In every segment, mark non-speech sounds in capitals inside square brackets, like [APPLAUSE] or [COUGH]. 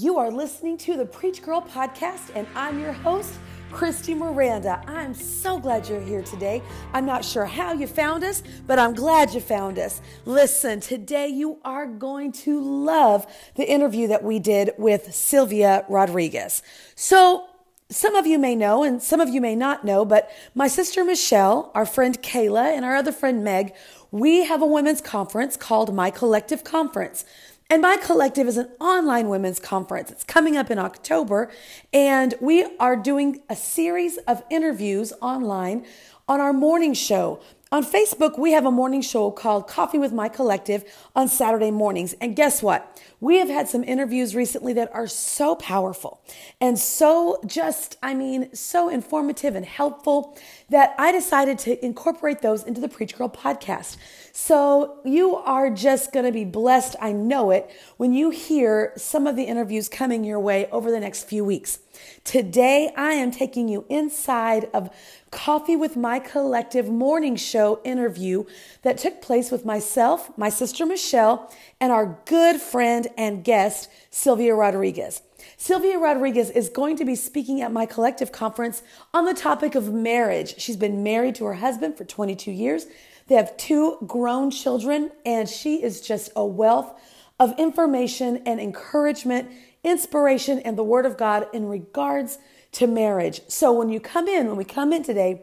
You are listening to the Preach Girl podcast, and I'm your host, Christy Miranda. I'm so glad you're here today. I'm not sure how you found us, but I'm glad you found us. Listen, today you are going to love the interview that we did with Sylvia Rodriguez. So, some of you may know and some of you may not know, but my sister Michelle, our friend Kayla, and our other friend Meg, we have a women's conference called My Collective Conference. And My Collective is an online women's conference. It's coming up in October, and we are doing a series of interviews online on our morning show. On Facebook, we have a morning show called Coffee with My Collective on Saturday mornings. And guess what? We have had some interviews recently that are so powerful and so just, I mean, so informative and helpful that I decided to incorporate those into the Preach Girl podcast. So you are just going to be blessed. I know it when you hear some of the interviews coming your way over the next few weeks. Today, I am taking you inside of Coffee with My Collective morning show interview that took place with myself, my sister Michelle, and our good friend and guest, Sylvia Rodriguez. Sylvia Rodriguez is going to be speaking at my collective conference on the topic of marriage. She's been married to her husband for 22 years. They have two grown children, and she is just a wealth of information and encouragement, inspiration, and the Word of God in regards to marriage. So when you come in, when we come in today,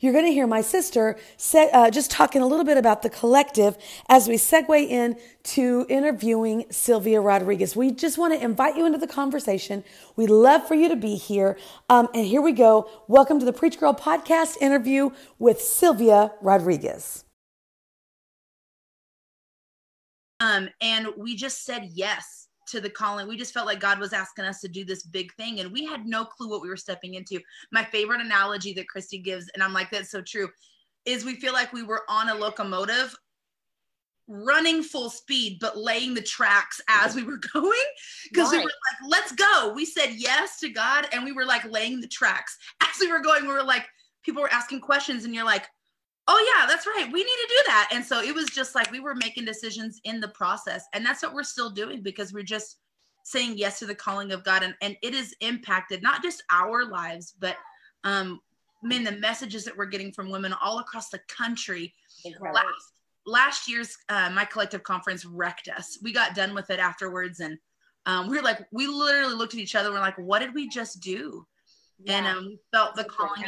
you're going to hear my sister uh, just talking a little bit about the collective as we segue in to interviewing Sylvia Rodriguez. We just want to invite you into the conversation. We love for you to be here. Um, and here we go. Welcome to the Preach Girl podcast interview with Sylvia Rodriguez. Um, and we just said yes to the calling. We just felt like God was asking us to do this big thing, and we had no clue what we were stepping into. My favorite analogy that Christy gives, and I'm like, that's so true, is we feel like we were on a locomotive running full speed but laying the tracks as we were [LAUGHS] going because right. we were like let's go we said yes to god and we were like laying the tracks as we were going we were like people were asking questions and you're like oh yeah that's right we need to do that. And so it was just like we were making decisions in the process and that's what we're still doing because we're just saying yes to the calling of god and, and it has impacted not just our lives but um I mean the messages that we're getting from women all across the country. Last, last year's uh, my collective conference wrecked us. We got done with it afterwards and um, we were like we literally looked at each other and we're like what did we just do? Yeah. and um, we felt the calling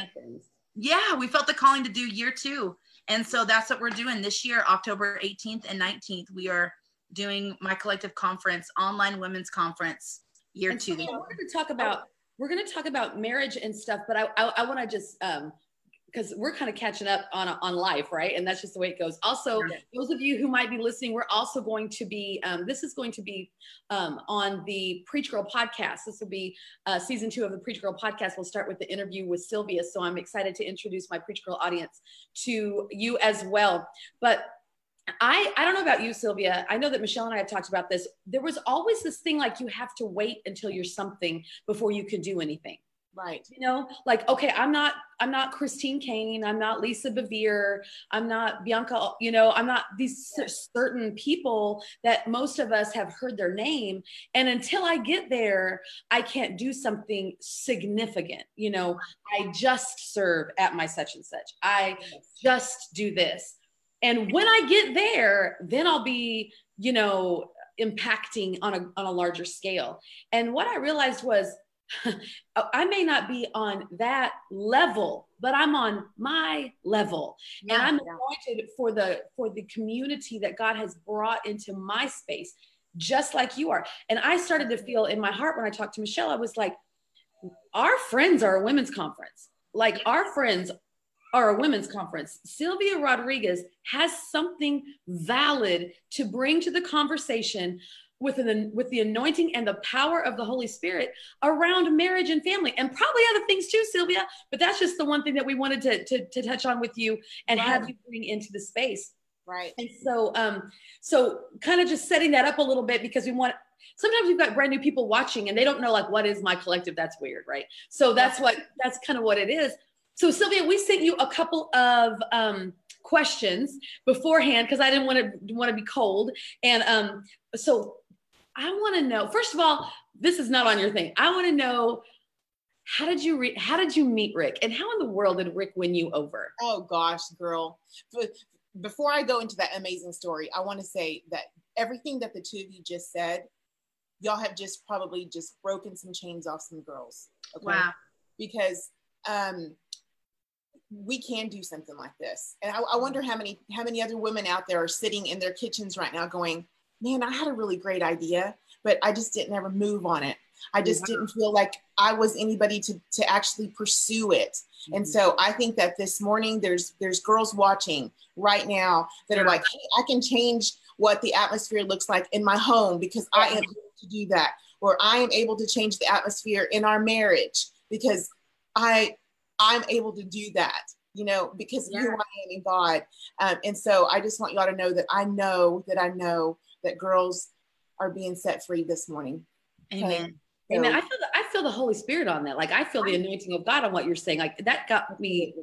yeah, we felt the calling to do year two. And so that's what we're doing this year, October 18th and 19th. We are doing my collective conference, online women's conference, year and two. So, we're going to talk about we're going to talk about marriage and stuff, but I I, I want to just um, because we're kind of catching up on on life, right? And that's just the way it goes. Also, those of you who might be listening, we're also going to be. Um, this is going to be um, on the Preach Girl podcast. This will be uh, season two of the Preach Girl podcast. We'll start with the interview with Sylvia. So I'm excited to introduce my Preach Girl audience to you as well. But I, I don't know about you, Sylvia. I know that Michelle and I have talked about this. There was always this thing like you have to wait until you're something before you can do anything. Right. You know, like, okay, I'm not, I'm not Christine Caine. I'm not Lisa Bevere. I'm not Bianca, you know, I'm not these certain people that most of us have heard their name. And until I get there, I can't do something significant. You know, I just serve at my such and such. I just do this. And when I get there, then I'll be, you know, impacting on a, on a larger scale. And what I realized was [LAUGHS] Oh, I may not be on that level, but I'm on my level. Yeah, and I'm anointed for the for the community that God has brought into my space, just like you are. And I started to feel in my heart when I talked to Michelle, I was like, our friends are a women's conference. Like our friends are a women's conference. Sylvia Rodriguez has something valid to bring to the conversation with an, with the anointing and the power of the Holy Spirit around marriage and family, and probably other things too, Sylvia. But that's just the one thing that we wanted to to, to touch on with you and right. have you bring into the space. Right. And so, um, so kind of just setting that up a little bit because we want. Sometimes we've got brand new people watching and they don't know like what is my collective. That's weird, right? So that's what that's kind of what it is. So Sylvia, we sent you a couple of um, questions beforehand because I didn't want to want to be cold. And um, so I want to know. First of all, this is not on your thing. I want to know how did you re- how did you meet Rick, and how in the world did Rick win you over? Oh gosh, girl. Before I go into that amazing story, I want to say that everything that the two of you just said, y'all have just probably just broken some chains off some girls. Okay? Wow. Because um, we can do something like this, and I, I wonder how many how many other women out there are sitting in their kitchens right now going, "Man, I had a really great idea, but I just didn't ever move on it." I just didn't feel like I was anybody to, to actually pursue it. Mm-hmm. And so I think that this morning there's there's girls watching right now that are like, hey, I can change what the atmosphere looks like in my home because I am able to do that. Or I am able to change the atmosphere in our marriage because I I'm able to do that, you know, because yeah. who I am in God. Um, and so I just want y'all to know that I know that I know that girls are being set free this morning. Amen. Amen. I feel the, I feel the Holy Spirit on that. Like I feel the anointing of God on what you're saying. Like that got me.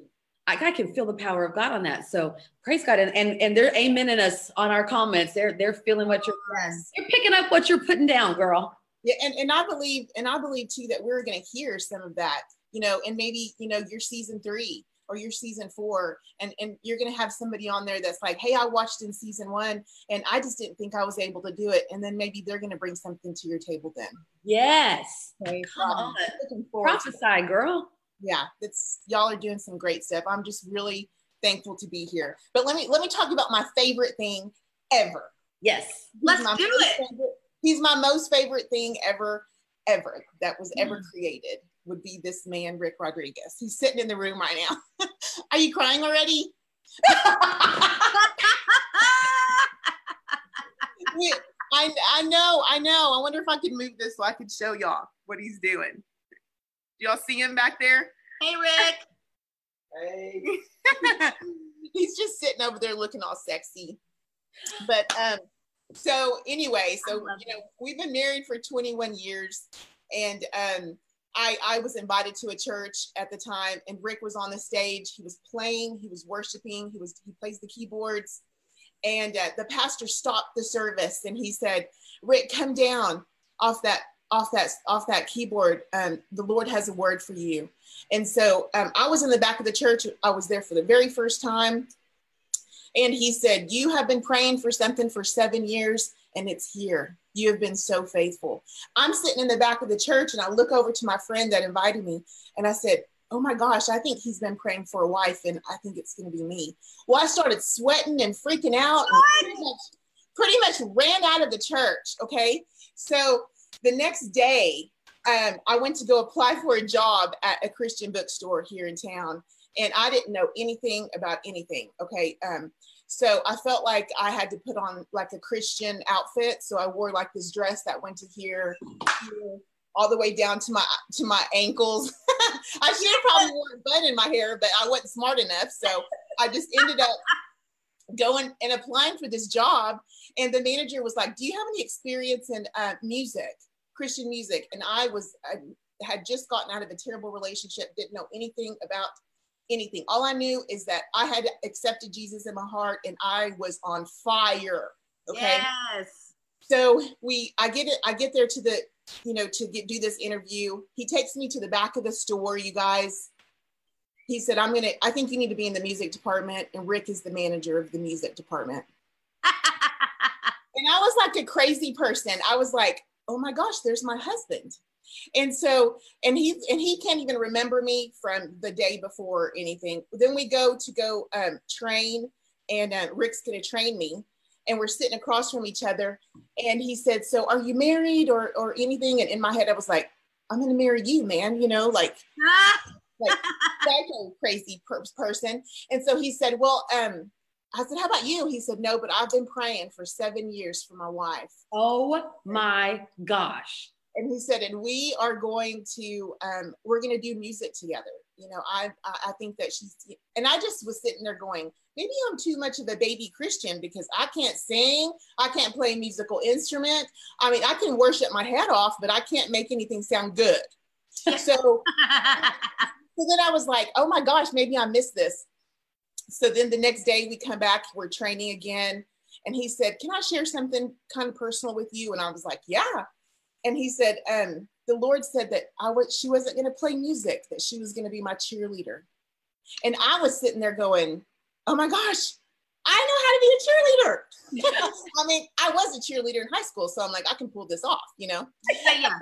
I, I can feel the power of God on that. So praise God. And and, and they're amening us on our comments. They're they're feeling what you're yes. they're picking up what you're putting down, girl. Yeah, and, and I believe and I believe too that we're gonna hear some of that, you know, and maybe, you know, your season three or your season four and and you're to have somebody on there that's like hey i watched in season one and i just didn't think i was able to do it and then maybe they're to bring something to your table then. Yes. Okay, come um, on. Prophesy girl. Yeah it's y'all are doing some great stuff. I'm just really thankful to be here. But let me let me talk about my favorite thing ever. Yes. Let's do it. favorite, he's my most favorite thing ever ever that was ever mm. created would be this man, Rick Rodriguez. He's sitting in the room right now. [LAUGHS] Are you crying already? [LAUGHS] I, I know, I know. I wonder if I could move this so I can show y'all what he's doing. Do y'all see him back there? Hey, Rick. Hey. [LAUGHS] he's just sitting over there looking all sexy. But um, so anyway, so you know, we've been married for 21 years, and um, I, I was invited to a church at the time and Rick was on the stage. He was playing, he was worshiping, he was he plays the keyboards. And uh, the pastor stopped the service and he said, Rick, come down off that off that off that keyboard. Um, the Lord has a word for you. And so um, I was in the back of the church. I was there for the very first time. And he said, You have been praying for something for seven years, and it's here. You have been so faithful. I'm sitting in the back of the church and I look over to my friend that invited me and I said, Oh my gosh, I think he's been praying for a wife and I think it's going to be me. Well, I started sweating and freaking out and pretty much, pretty much ran out of the church. Okay. So the next day, um, I went to go apply for a job at a Christian bookstore here in town and I didn't know anything about anything. Okay. Um, so I felt like I had to put on like a Christian outfit. So I wore like this dress that went to here, all the way down to my to my ankles. [LAUGHS] I should have probably worn a bun in my hair, but I wasn't smart enough. So I just ended up going and applying for this job. And the manager was like, "Do you have any experience in uh, music, Christian music?" And I was I had just gotten out of a terrible relationship, didn't know anything about anything. All I knew is that I had accepted Jesus in my heart and I was on fire. Okay. Yes. So we I get it, I get there to the, you know, to get do this interview. He takes me to the back of the store, you guys. He said, I'm gonna, I think you need to be in the music department. And Rick is the manager of the music department. [LAUGHS] and I was like a crazy person. I was like, oh my gosh, there's my husband and so and he and he can't even remember me from the day before anything. Then we go to go um, train and uh, rick's going to train me. And we're sitting across from each other. And he said so are you married or or anything? And in my head i was like i'm going to marry you man you know like [LAUGHS] like psycho crazy per- person. And so he said well um I said, How about you? He said, No, but I've been praying for seven years for my wife. Oh my gosh and he said, and we are going to, um, we're going to do music together. You know, I, I think that she's, and I just was sitting there going, maybe I'm too much of a baby Christian because I can't sing, I can't play a musical instrument. I mean, I can worship my head off, but I can't make anything sound good. So, [LAUGHS] so then I was like, oh my gosh, maybe I missed this. So then the next day we come back, we're training again. and he said, Can I share something kind of personal with you? And I was like, Yeah. And he said, um, the Lord said that I was she wasn't going to play music, that she was going to be my cheerleader. And I was sitting there going, Oh my gosh, I know how to be a cheerleader. [LAUGHS] I mean, I was a cheerleader in high school, so I'm like, I can pull this off, you know? Yeah, yeah.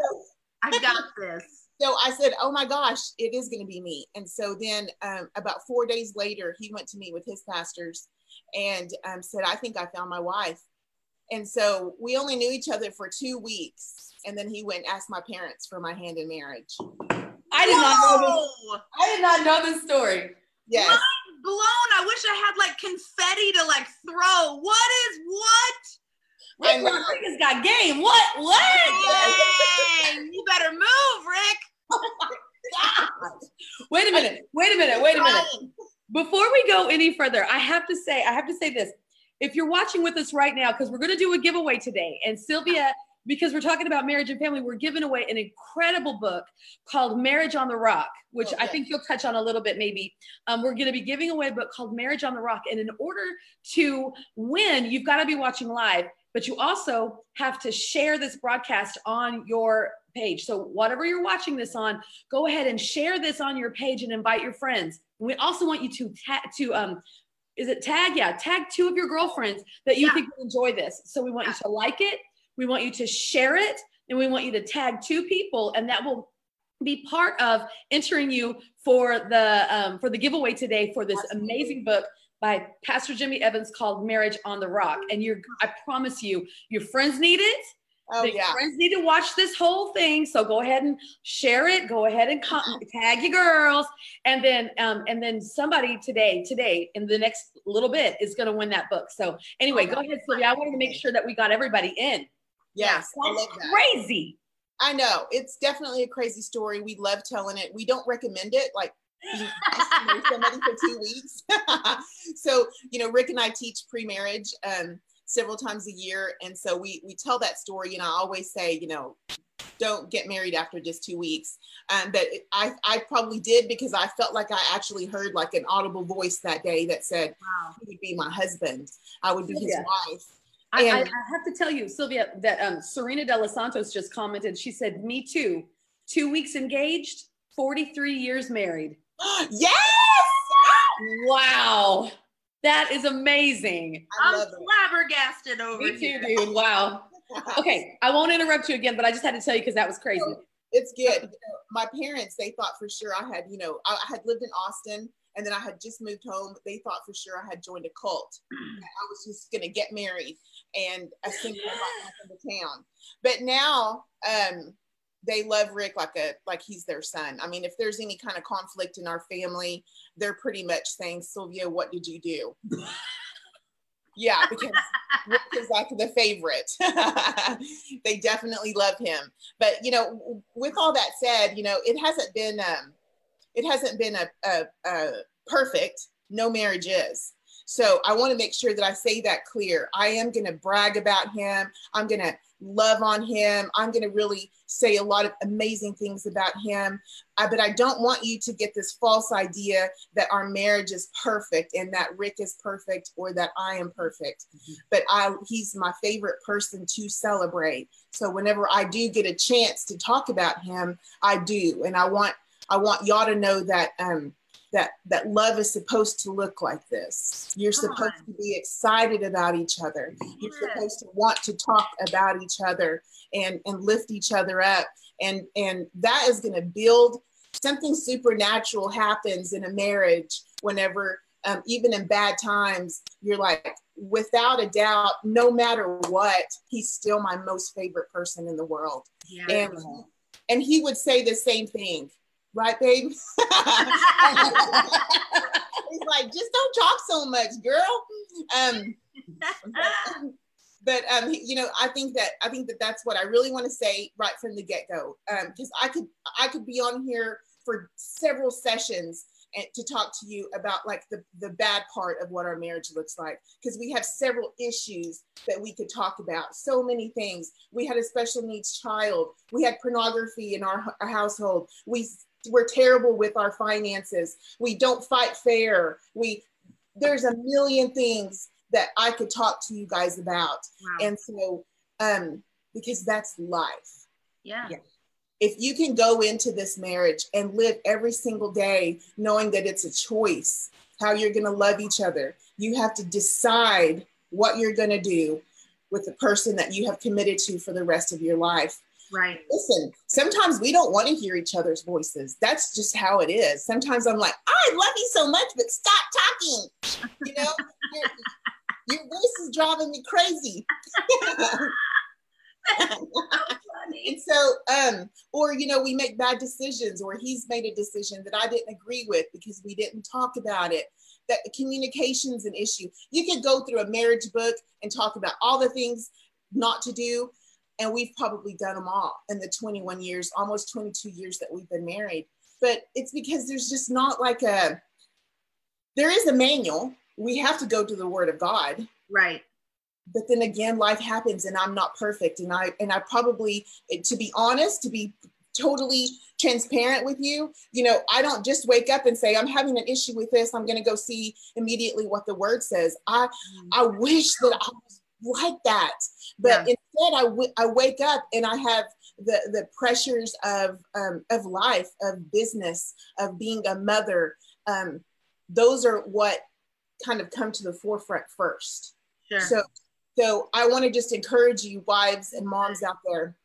I [LAUGHS] got this. So I said, Oh my gosh, it is going to be me. And so then um, about four days later, he went to meet with his pastors and um, said, I think I found my wife. And so we only knew each other for two weeks. And then he went and asked my parents for my hand in marriage. I did Whoa! not know this. I did not know this story. Yes. Mind blown. I wish I had like confetti to like throw. What is what? Rick Rodriguez got game. What? What? Dang, you better move, Rick. [LAUGHS] wait a minute. Wait a minute. Wait a minute. Before we go any further, I have to say, I have to say this. If you're watching with us right now, because we're going to do a giveaway today, and Sylvia, because we're talking about marriage and family, we're giving away an incredible book called Marriage on the Rock, which oh, I think you'll touch on a little bit maybe. Um, we're going to be giving away a book called Marriage on the Rock. And in order to win, you've got to be watching live, but you also have to share this broadcast on your page. So, whatever you're watching this on, go ahead and share this on your page and invite your friends. We also want you to ta- to um is it tag? Yeah, tag two of your girlfriends that you yeah. think will enjoy this. So we want yeah. you to like it, we want you to share it, and we want you to tag two people, and that will be part of entering you for the um, for the giveaway today for this Absolutely. amazing book by Pastor Jimmy Evans called Marriage on the Rock. And you're I promise you, your friends need it Oh, the yeah. friends need to watch this whole thing. So go ahead and share it. Go ahead and com- tag your girls, and then um, and then somebody today, today in the next little bit is going to win that book. So anyway, oh, go ahead, Sylvia. I wanted to make sure that we got everybody in. Yes, that's crazy. I know it's definitely a crazy story. We love telling it. We don't recommend it. Like [LAUGHS] somebody for two weeks. [LAUGHS] so you know, Rick and I teach pre-marriage. Um, several times a year. And so we, we tell that story. And I always say, you know, don't get married after just two weeks. Um, but I, I probably did because I felt like I actually heard like an audible voice that day that said, wow. he would be my husband. I would be his wife. I, I, I, have to tell you, Sylvia, that um, Serena De Los Santos just commented. She said, "Me too. Two weeks engaged, forty-three years married." [GASPS] yes! Wow. That is amazing. I'm flabbergasted over you. Me too, dude. Wow. [LAUGHS] okay, I won't interrupt you again, but I just had to tell you because that was crazy. It's good. My parents, they thought for sure I had, you know, I had lived in Austin and then I had just moved home. They thought for sure I had joined a cult. [CLEARS THROAT] I was just gonna get married and a single life back in the town. But now, um, they love Rick like a like he's their son. I mean, if there's any kind of conflict in our family, they're pretty much saying, Sylvia, what did you do? [LAUGHS] yeah, because Rick is like the favorite. [LAUGHS] they definitely love him. But you know, with all that said, you know, it hasn't been um, it hasn't been a, a, a perfect. No marriage is. So I want to make sure that I say that clear. I am going to brag about him. I'm going to love on him. I'm going to really say a lot of amazing things about him. Uh, but I don't want you to get this false idea that our marriage is perfect and that Rick is perfect or that I am perfect. Mm-hmm. But I, he's my favorite person to celebrate. So whenever I do get a chance to talk about him, I do. And I want I want y'all to know that um, that that love is supposed to look like this. You're supposed to be excited about each other. You're supposed to want to talk about each other and and lift each other up. And and that is going to build something supernatural happens in a marriage whenever um, even in bad times you're like without a doubt no matter what he's still my most favorite person in the world. Yeah. and and he would say the same thing right, babe? He's [LAUGHS] like, just don't talk so much, girl. Um, but um, you know, I think that I think that that's what I really want to say right from the get go. Because um, I could I could be on here for several sessions and to talk to you about like the, the bad part of what our marriage looks like because we have several issues that we could talk about so many things we had a special needs child we had pornography in our, our household we we're terrible with our finances we don't fight fair we there's a million things that I could talk to you guys about. Wow. And so, um, because that's life. yeah. Yeah. If you can go into this marriage and live every single day knowing that it's a choice, how you're going to love each other, you have to decide what you're going to do with the person that you have committed to for the rest of your life. Right. Listen, sometimes we don't want to hear each other's voices. That's just how it is. Sometimes I'm like, I love you so much, but stop talking. You know, your, your voice is driving me crazy. And so, um, or you know, we make bad decisions, or he's made a decision that I didn't agree with because we didn't talk about it. That communication's an issue. You could go through a marriage book and talk about all the things not to do, and we've probably done them all in the 21 years, almost 22 years that we've been married. But it's because there's just not like a. There is a manual. We have to go to the Word of God, Right. but then again life happens and i'm not perfect and i and i probably to be honest to be totally transparent with you you know i don't just wake up and say i'm having an issue with this i'm going to go see immediately what the word says i mm. i wish that i was like that but Yeah. instead I w- I wake up and i have the the pressures of um, of life of business of being a mother um, those are what kind of come to the forefront first Sure. so, so I want to just encourage you, wives and moms out there,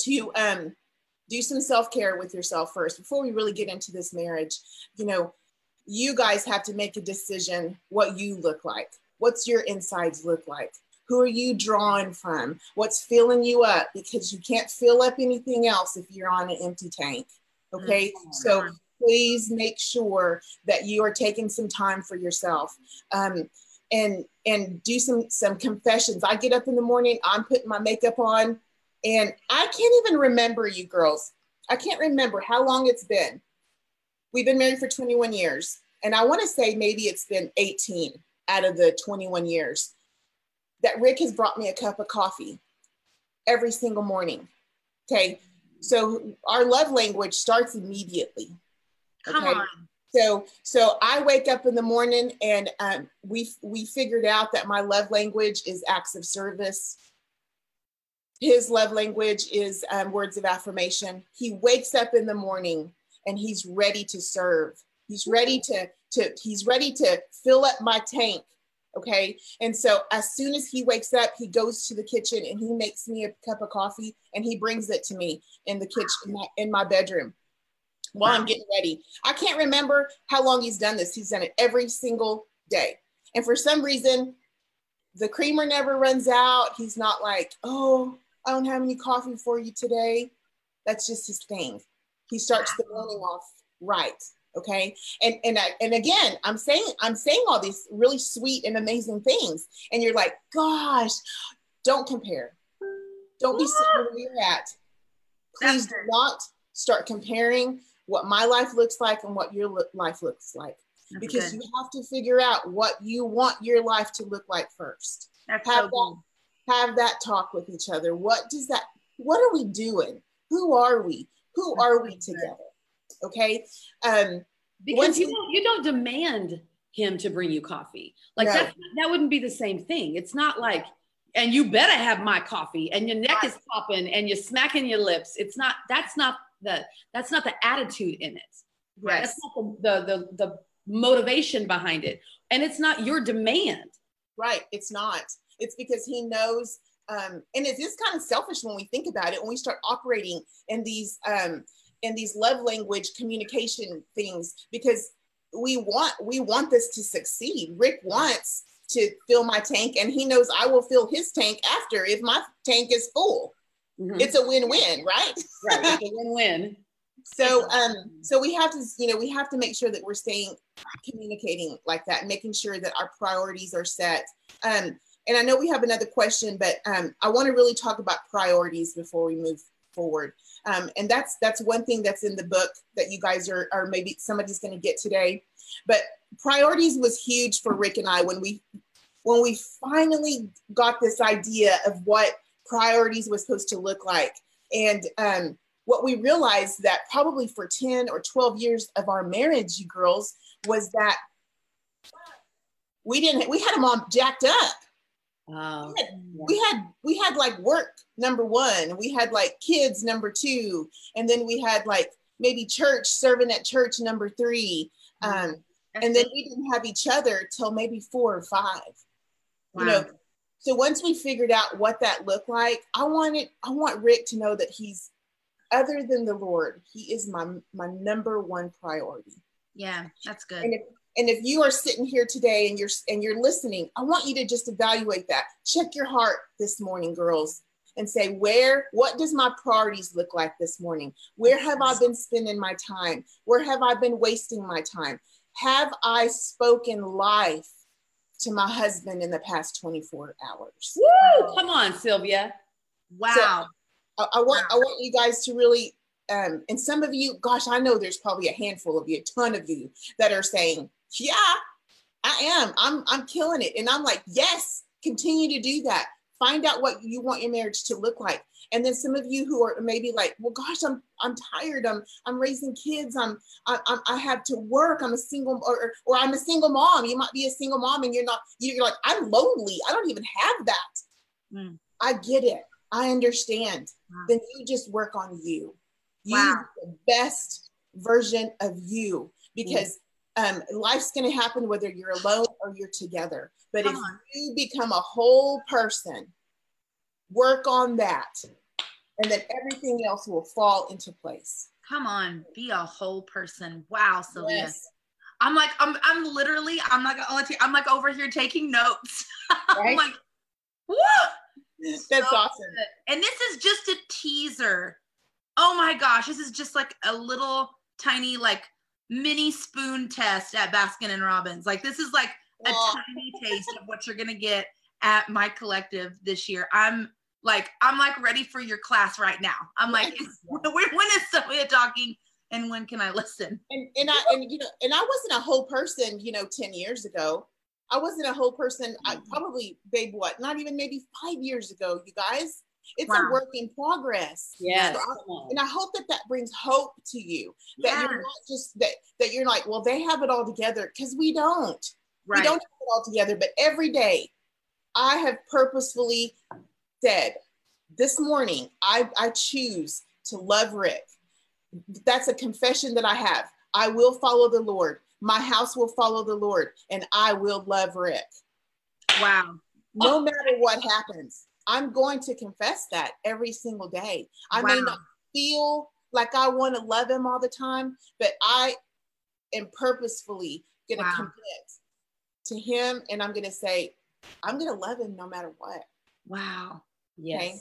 to um, do some self care with yourself first before we really get into this marriage. You know, you guys have to make a decision what you look like. What's your insides look like? Who are you drawing from? What's filling you up? Because you can't fill up anything else if you're on an empty tank. Okay. So please make sure that you are taking some time for yourself. Um, and and do some some confessions. I get up in the morning, I'm putting my makeup on, and I can't even remember you girls. I can't remember how long it's been. We've been married for 21 years, and I want to say maybe it's been 18 out of the 21 years that Rick has brought me a cup of coffee every single morning. Okay, so our love language starts immediately. Come okay. on. So so I wake up in the morning and um, we we figured out that my love language is acts of service. His love language is um, words of affirmation. He wakes up in the morning and he's ready to serve. He's ready to to he's ready to fill up my tank. Okay. And so as soon as he wakes up, he goes to the kitchen and he makes me a cup of coffee and he brings it to me in the kitchen in my, in my bedroom while I'm getting ready. I can't remember how long he's done this. He's done it every single day. And for some reason, the creamer never runs out. He's not like, oh, I don't have any coffee for you today. That's just his thing. He starts the morning off right. Okay. And and I, and again, I'm saying I'm saying all these really sweet and amazing things. And you're like, gosh, don't compare. Don't be sitting where you're at. Please do not start comparing what my life looks like and what your life looks like That's because good. you have to figure out what you want your life to look like first That's have so good. have that talk with each other what does that what are we doing who are we who are we together okay? Um because you don't you don't demand him to bring you coffee. Like No. that that wouldn't be the same thing. It's not like and you better have my coffee and your neck is popping and you're smacking your lips. It's not that's not the that's not the attitude in it. Yes. That's not the, the the the motivation behind it. And it's not your demand. Right. It's not. It's because he knows um and it is kind of selfish when we think about it when we start operating in these um in these love language communication things because we want we want this to succeed. Rick wants to fill my tank and he knows i will fill his tank after if my tank is full. Mhm. it's a win-win right? Right it's a [LAUGHS] win-win. So um so we have to you know we have to make sure that we're staying communicating like that making sure that our priorities are set. Um and i know we have another question but um i want to really talk about priorities before we move forward um and that's that's one thing that's in the book that you guys are are maybe somebody's going to get today. But priorities was huge for rick and i when we when we finally got this idea of what priorities was supposed to look like. And um what we realized that probably for 10 or 12 years of our marriage, you girls, was that we didn't we had them all jacked up Wow. we had, we had we had like work number one. We had like kids number two. And then we had like maybe church serving at church number three. Um, and then we didn't have each other till maybe four or five. Wow. you know so once we figured out what that looked like i wanted i want rick to know that he's other than the lord he is my my number one priority. Yeah, that's good. and if and if you are sitting here today and you're and you're listening i want you to just evaluate that check your heart this morning girls and say where what does my priorities look like this morning where have i been spending my time where have i been wasting my time have i spoken life to my husband in the past 24 hours Woo! Come on, Sylvia. wow. I, I want I want you guys to really um, and some of you, gosh, I know there's probably a handful of you, a ton of you that are saying, Yeah, I am. I'm I'm killing it. And I'm like, yes, continue to do that. Find out what you want your marriage to look like. And then some of you who are maybe like, well, gosh, I'm I'm tired. I'm I'm raising kids. I'm I, I'm I have to work. I'm a single or or I'm a single mom. You might be a single mom and you're not. You're like, I'm lonely. I don't even have that. Mm. I get it. I understand. Wow. Then you just work on you. You Wow. the best version of you because um, life's going to happen whether you're alone or you're together. But Come if on. you become a whole person, work on that, and then everything else will fall into place. Come on, be a whole person. Wow, Sylvia. Yes. I'm like, I'm, I'm literally, I'm not gonna let you, I'm like over here taking notes. [LAUGHS] I'm Right? like, woo! That's So awesome. good. And this is just a teaser. Oh my gosh, this is just like a little tiny, like mini spoon test at Baskin and Robbins. Like this is like a tiny taste of what you're gonna get at my collective this year. I'm like, I'm like ready for your class right now. I'm like, [LAUGHS] when, when is Sophia talking and when can I listen? and and I and you know and I wasn't a whole person, you know, 10 years ago. I wasn't a whole person. I Mm-hmm. probably, babe, what? Not even maybe five years ago, you guys. It's Wow. a work in progress. Yes. So and I hope that that brings hope to you. That Yeah, you're not just that that you're like, well, they have it all together because we don't. Right. We don't have it all together. But every day, I have purposefully said, this morning, I I choose to love Rick. That's a confession that I have. I will follow the Lord. My house will follow the Lord, and I will love Rick. Wow. No matter what happens, I'm going to confess that every single day. I may not feel like I want to love him all the time, but I am purposefully going to Wow. commit to him, and I'm going to say, I'm going to love him no matter what. Wow. Yes. Okay.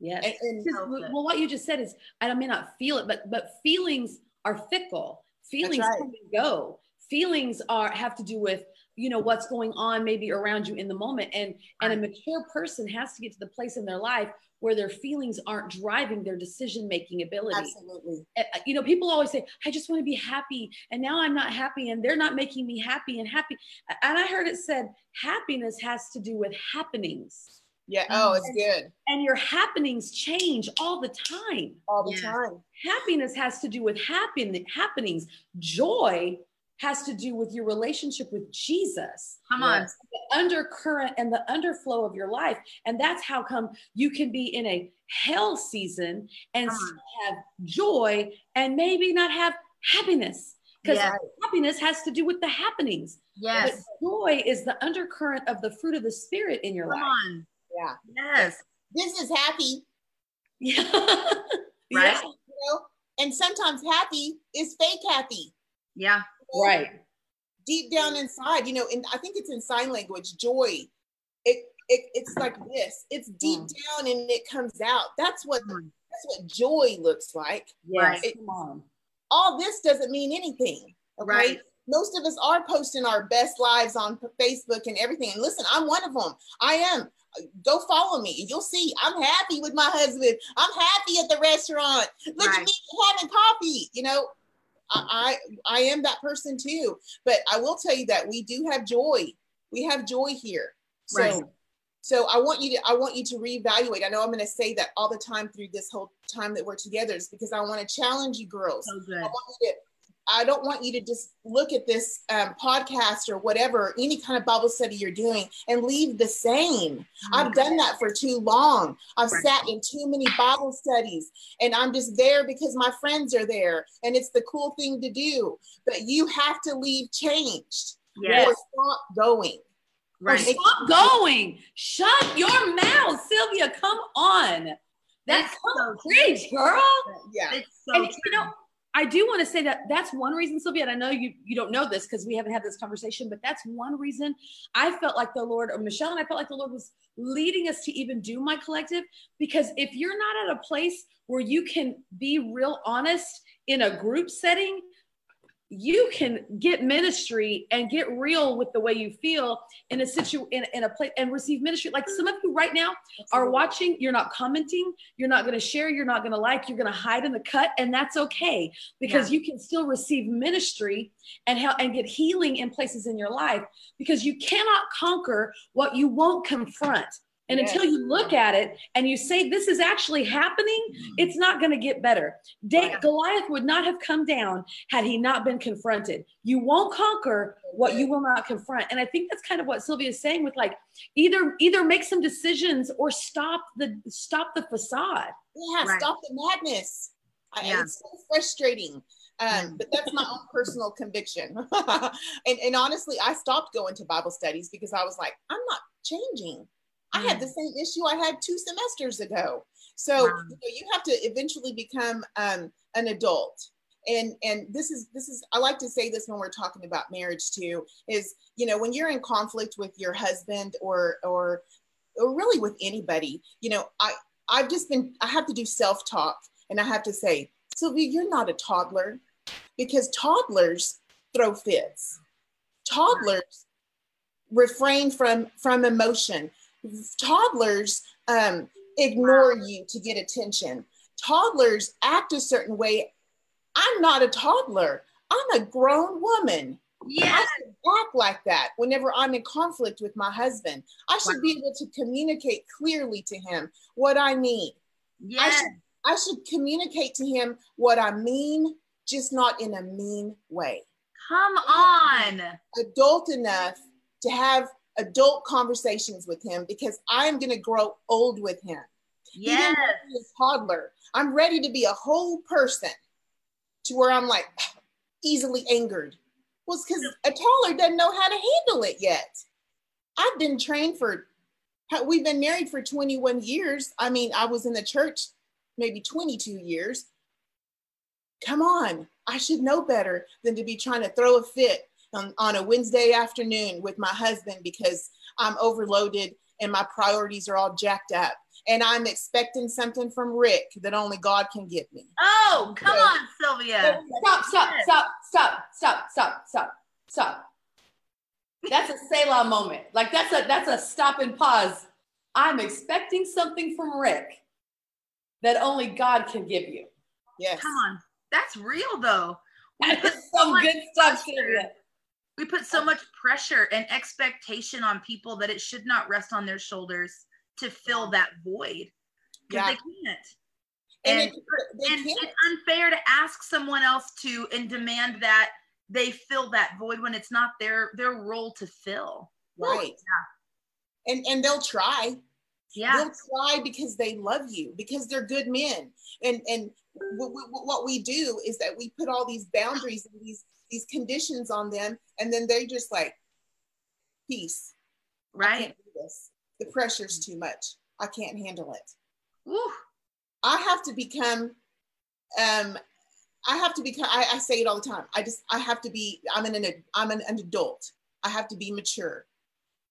Yes. And, and Because, So good. well, what you just said is, I may not feel it, but but feelings are fickle. Feelings right. come and go. Feelings are have to do with you know what's going on maybe around you in the moment, and and a mature person has to get to the place in their life where their feelings aren't driving their decision making ability. absolutely. Uh, you know, people always say, I just want to be happy. And now I'm not happy, and they're not making me happy and happy. And I heard it said, happiness has to do with happenings. Yeah. Oh, it's good And your happenings change all the time. all the Yes. time. Happiness has to do with happen- happenings. Joy has to do with your relationship with Jesus Come on. Yes. the undercurrent and the underflow of your life. And that's how come you can be in a hell season and still have joy and maybe not have happiness. Because Yes. happiness has to do with the happenings. Yes. But joy is the undercurrent of the fruit of the spirit in your Come life. on. Yeah. Yes. This is happy, Yeah. [LAUGHS] Right? Yeah. you know, and sometimes happy is fake happy. Yeah. Right. deep down inside, you know, and I think it's in sign language, joy. It, it it's like this. It's deep Mm. down and it comes out. That's what on. that's what joy looks like. Yes. Right. Come on. All this doesn't mean anything. Okay. Right. Most of us are posting our best lives on Facebook and everything. And listen, I'm one of them. I am. Go follow me. You'll see. I'm happy with my husband. I'm happy at the restaurant. Look Right. at me having coffee. You know, I, I I am that person too. But I will tell you that we do have joy. We have joy here. So Right. so I want you to I want you to reevaluate. I know I'm going to say that all the time through this whole time that we're together is because I want to challenge you girls. So I want you to I don't want you to just look at this um, podcast or whatever, any kind of Bible study you're doing and leave the same. Mm-hmm. I've done that for too long. I've right. sat in too many Bible studies and I'm just there because my friends are there and it's the cool thing to do. But you have to leave changed yes. or stop going. Right. Stop going. Shut your mouth, Sylvia. Come on. That's so preach, girl. Yeah. It's so and, you know, I do want to say that that's one reason, Sylvia, and I know you you don't know this because we haven't had this conversation, but that's one reason I felt like the Lord, or Michelle and I felt like the Lord was leading us to even do my collective. Because if you're not at a place where you can be real honest in a group setting, you can get ministry and get real with the way you feel in a situ in, in a place and receive ministry. Like some of you right now are watching you're not commenting you're not going to share you're not going to like you're going to hide in the cut and that's okay because yeah. you can still receive ministry and help and get healing in places in your life because you cannot conquer what you won't confront and yes. until you look at it and you say, this is actually happening, mm-hmm. it's not going to get better. Da- Goliath would not have come down had he not been confronted. You won't conquer what you will not confront. And I think that's kind of what Sylvia is saying with like either either make some decisions or stop the stop the facade. Yeah, right. stop the madness. Yeah. it's so frustrating. Um, but that's my own personal conviction. [LAUGHS] and, and honestly, I stopped going to Bible studies because I was like, I'm not changing. I had the mm. same issue I had two semesters ago. So wow. you, know, you, have to eventually become um, an adult. And and this is this is I like to say this when we're talking about marriage too is you know when you're in conflict with your husband or or or really with anybody you know I I've just been I have to do self talk and I have to say Sylvia you're not a toddler because toddlers throw fits toddlers refrain from from emotion toddlers um, ignore you to get attention. Toddlers act a certain way. I'm not a toddler. I'm a grown woman. Yeah. I should act like that whenever I'm in conflict with my husband. I should wow. be able to communicate clearly to him what I need. Yeah. I should, I should communicate to him what I mean, just not in a mean way. Come on. Adult enough to have adult conversations with him because I'm going to grow old with him. Yes. a toddler. I'm ready to be a whole person to where I'm like easily angered. Well, because a toddler doesn't know how to handle it yet. I've been trained for, we've been married for 21 years. I mean, I was in the church maybe 22 years. Come on, I should know better than to be trying to throw a fit on, on a Wednesday afternoon with my husband because I'm overloaded and my priorities are all jacked up. And I'm expecting something from Rick that only God can give me. Oh, come so, on, Sylvia. Stop, stop, stop, stop, stop, stop, stop, stop. That's a Selah moment. Like that's a that's a stop and pause. I'm expecting something from Rick that only God can give you. Yes. Come on. That's real though. That's some good stuff, Sylvia we put so oh. much pressure and expectation on people that it should not rest on their shoulders to fill that void because yeah. they can't. And, and, and can't. it's unfair to ask someone else to and demand that they fill that void when it's not their their role to fill. Right. Yeah. And and they'll try. Yeah. They'll try because they love you because they're good men. And and what we do is that we put all these boundaries and these these conditions on them and then they just like peace. Right. the pressure's too much. I can't handle it. Ooh. i have to become um i have to become I, I, say it all the time. I just i have to be i'm an, an i'm an, an adult. I have to be mature.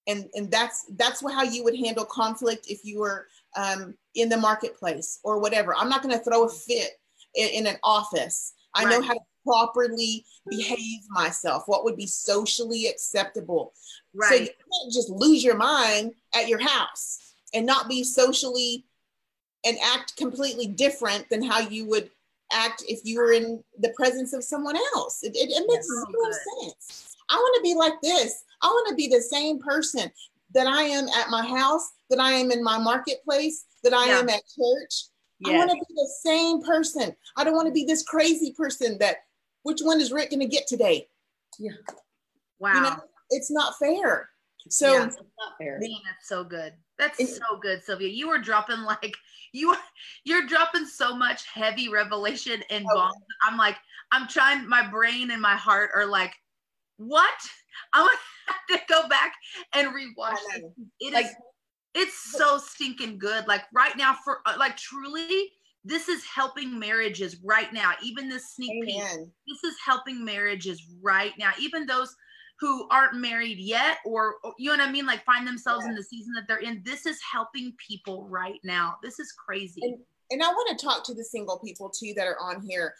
And and that's that's how you would handle conflict if you were um, in the marketplace or whatever. I'm not going to throw a fit in, in, an office. I right. know how to properly behave myself, what would be socially acceptable. Right. So you can't just lose your mind at your house and not be socially and act completely different than how you would act if you were in the presence of someone else. It, it, it makes no sense. I want to be like this. I want to be the same person that I am at my house, that I am in my marketplace, that I yeah. am at church. Yes. I want to be the same person. I don't want to be this crazy person that which one is Rick going to get today? Yeah. Wow. You know, it's not fair. So Yeah. It's not fair. Man, that's so good. That's And- so good, Sylvia. You were dropping like you you're dropping so much heavy revelation and Oh. bombs. I'm like, I'm trying my brain and my heart are like, what? I'm gonna have to go back and rewatch I it. know. It is Like- it's so stinking good. Like right now, for uh, like truly, this is helping marriages right now. Even this sneak peek this is helping marriages right now even those who aren't married yet or, or- you know what i mean like find themselves in the season that they're in this is helping people right now this is crazy And- and I want to talk to the single people too that are on here.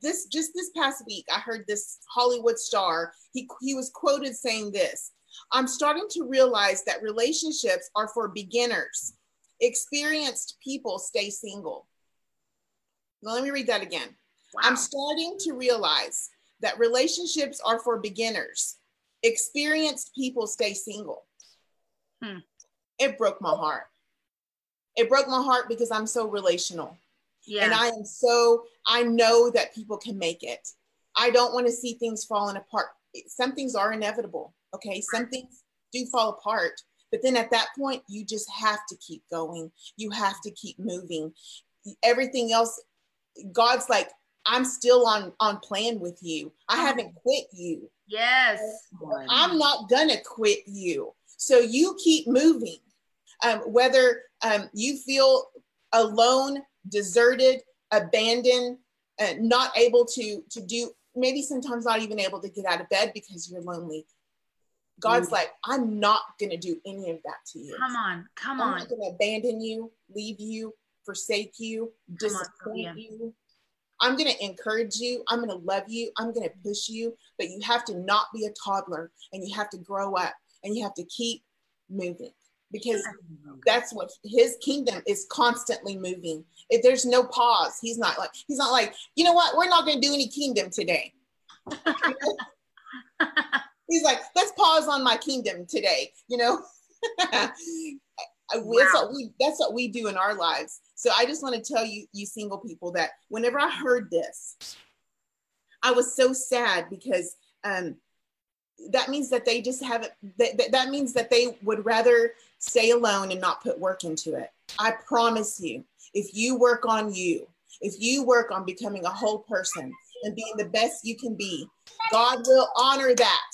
This just this past week, I heard this Hollywood star. He he was quoted saying this: "I'm starting to realize that relationships are for beginners. Experienced people stay single." Now let me read that again. wow. I'm starting to realize that relationships are for beginners. Experienced people stay single. Hmm. It broke my heart. It broke my heart because I'm so relational. yeah And I am so, I know that people can make it. I don't want to see things falling apart. Some things are inevitable. Okay. Some things do fall apart. But then at that point, you just have to keep going. You have to keep moving. Everything else, God's like, I'm still on on plan with you. I haven't quit you. yes I'm not gonna quit you. So you keep moving. Um, whether um, you feel alone, deserted, abandoned, uh, not able to to do, maybe sometimes not even able to get out of bed because you're lonely. God's Mm. like, I'm not gonna do any of that to you. come on come on. I'm not gonna abandon you, leave you, forsake you, Come on, disappoint you. I'm going to encourage you. I'm going to love you. I'm going to push you, but you have to not be a toddler and you have to grow up and you have to keep moving because that's what his kingdom is constantly moving. If there's no pause, he's not like, he's not like, you know what? We're not going to do any kingdom today. [LAUGHS] He's like, let's pause on my kingdom today, you know? [LAUGHS] That's what we that's what we do in our lives. So I just want to tell you, you single people, that whenever I heard this, I was so sad because um, that means that they just haven't. That, that, that means that they would rather stay alone and not put work into it. I promise you, if you work on you, if you work on becoming a whole person and being the best you can be, God will honor that.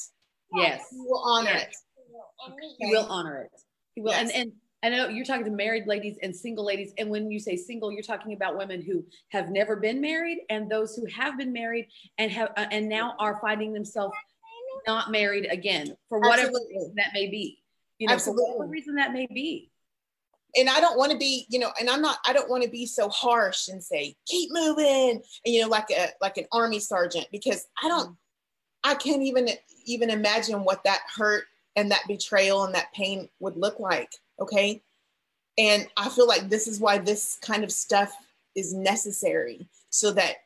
Yes. He will honor Yes. it. He will honor it. He will. Yes. And and I know you're talking to married ladies and single ladies. And when you say single, you're talking about women who have never been married and those who have been married and have uh, and now are finding themselves not married again for whatever Absolutely. reason that may be. You know, for whatever reason that may be. and I don't want to be, you know, and I'm not, I don't want to be so harsh and say, keep moving, and you know, like a like an army sergeant, because I don't, I can't even even imagine what that hurt and that betrayal and that pain would look like. Okay. And I feel like this is why this kind of stuff is necessary so that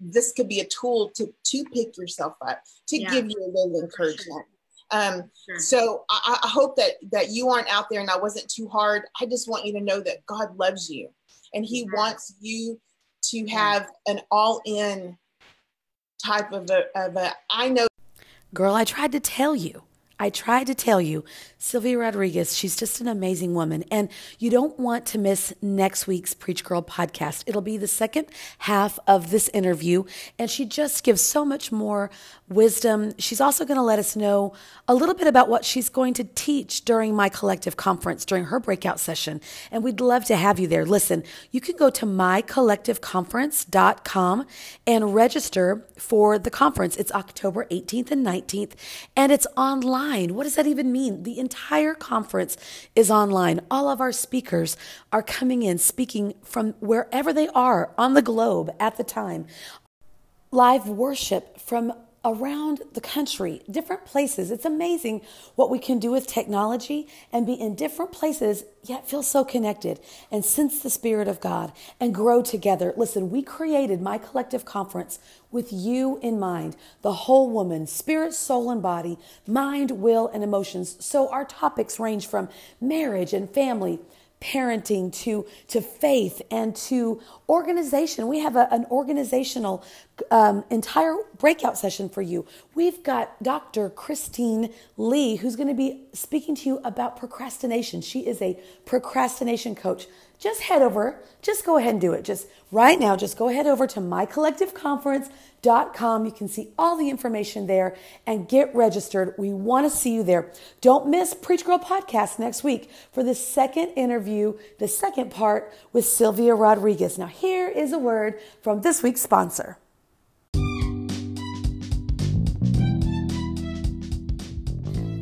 this could be a tool to to pick yourself up, to Yeah. give you a little encouragement. Um, Sure. so I, I hope that that you aren't out there and I wasn't too hard. I just want you to know that God loves you and He Yes. wants you to have an all-in type of a, of a I know Girl, I tried to tell you. I tried to tell you. Sylvia Rodriguez, she's just an amazing woman. And you don't want to miss next week's Preach Girl podcast. It'll be the second half of this interview. And she just gives so much more wisdom. She's also going to let us know a little bit about what she's going to teach during my collective conference, during her breakout session. And we'd love to have you there. Listen, you can go to mycollectiveconference.com and register for the conference. It's October 18th and 19th, and it's online. What does that even mean? The entire conference is online. All of our speakers are coming in, speaking from wherever they are on the globe at the time live worship from around the country, different places. It's amazing what we can do with technology and be in different places, yet feel so connected and sense the Spirit of God and grow together. Listen, we created my collective conference with you in mind, the whole woman, spirit, soul, and body, mind, will, and emotions. So our topics range from marriage and family parenting to, to faith and to organization. We have a, an organizational um, entire breakout session for you. We've got Dr. Christine Lee, who's going to be speaking to you about procrastination. She is a procrastination coach just head over, just go ahead and do it. Just right now, just go ahead over to mycollectiveconference.com. You can see all the information there and get registered. We want to see you there. Don't miss Preach Girl podcast next week for the second interview, the second part with Sylvia Rodriguez. Now, here is a word from this week's sponsor.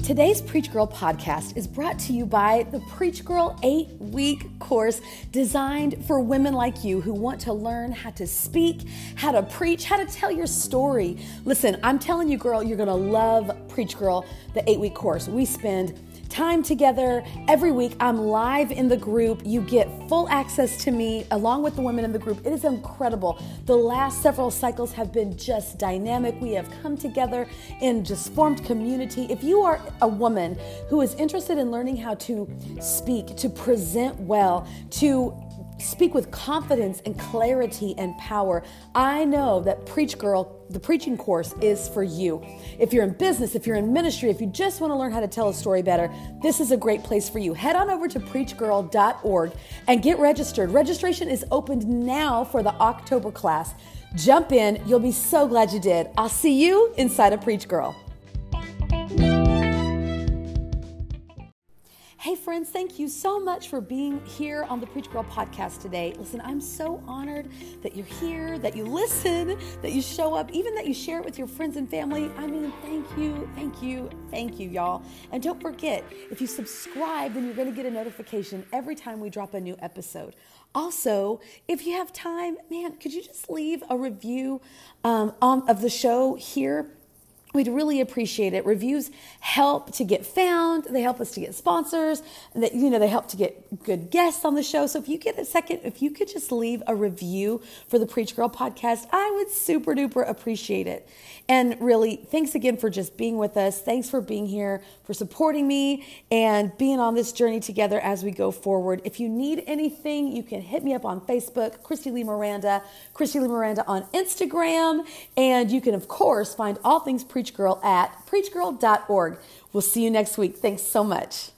Today's Preach Girl podcast is brought to you by the Preach Girl 8 week course designed for women like you who want to learn how to speak, how to preach, how to tell your story. Listen, I'm telling you, girl, you're going to love Preach Girl, the 8 week course. We spend time together every week. I'm live in the group. You get full access to me along with the women in the group. It is incredible. The last several cycles have been just dynamic. We have come together in just formed community. If you are a woman who is interested in learning how to speak, to present well, to speak with confidence and clarity and power. I know that Preach Girl, the preaching course, is for you. If you're in business, if you're in ministry, if you just want to learn how to tell a story better, this is a great place for you. Head on over to preachgirl.org and get registered. Registration is opened now for the October class. Jump in, you'll be so glad you did. I'll see you inside of Preach Girl. Friends, thank you so much for being here on the Preach Girl podcast today. Listen, I'm so honored that you're here, that you listen, that you show up, even that you share it with your friends and family. I mean, thank you, thank you, thank you, y'all. And don't forget, if you subscribe, then you're going to get a notification every time we drop a new episode. Also, if you have time, man, could you just leave a review um, of the show here? We'd really appreciate it. Reviews help to get found. They help us to get sponsors. That you know, they help to get good guests on the show. So if you get a second, if you could just leave a review for the Preach Girl podcast, I would super duper appreciate it. And really, thanks again for just being with us. Thanks for being here, for supporting me, and being on this journey together as we go forward. If you need anything, you can hit me up on Facebook, Christy Lee Miranda, Christy Lee Miranda on Instagram, and you can of course find all things Preach Girl at preachgirl.org. We'll see you next week. Thanks so much.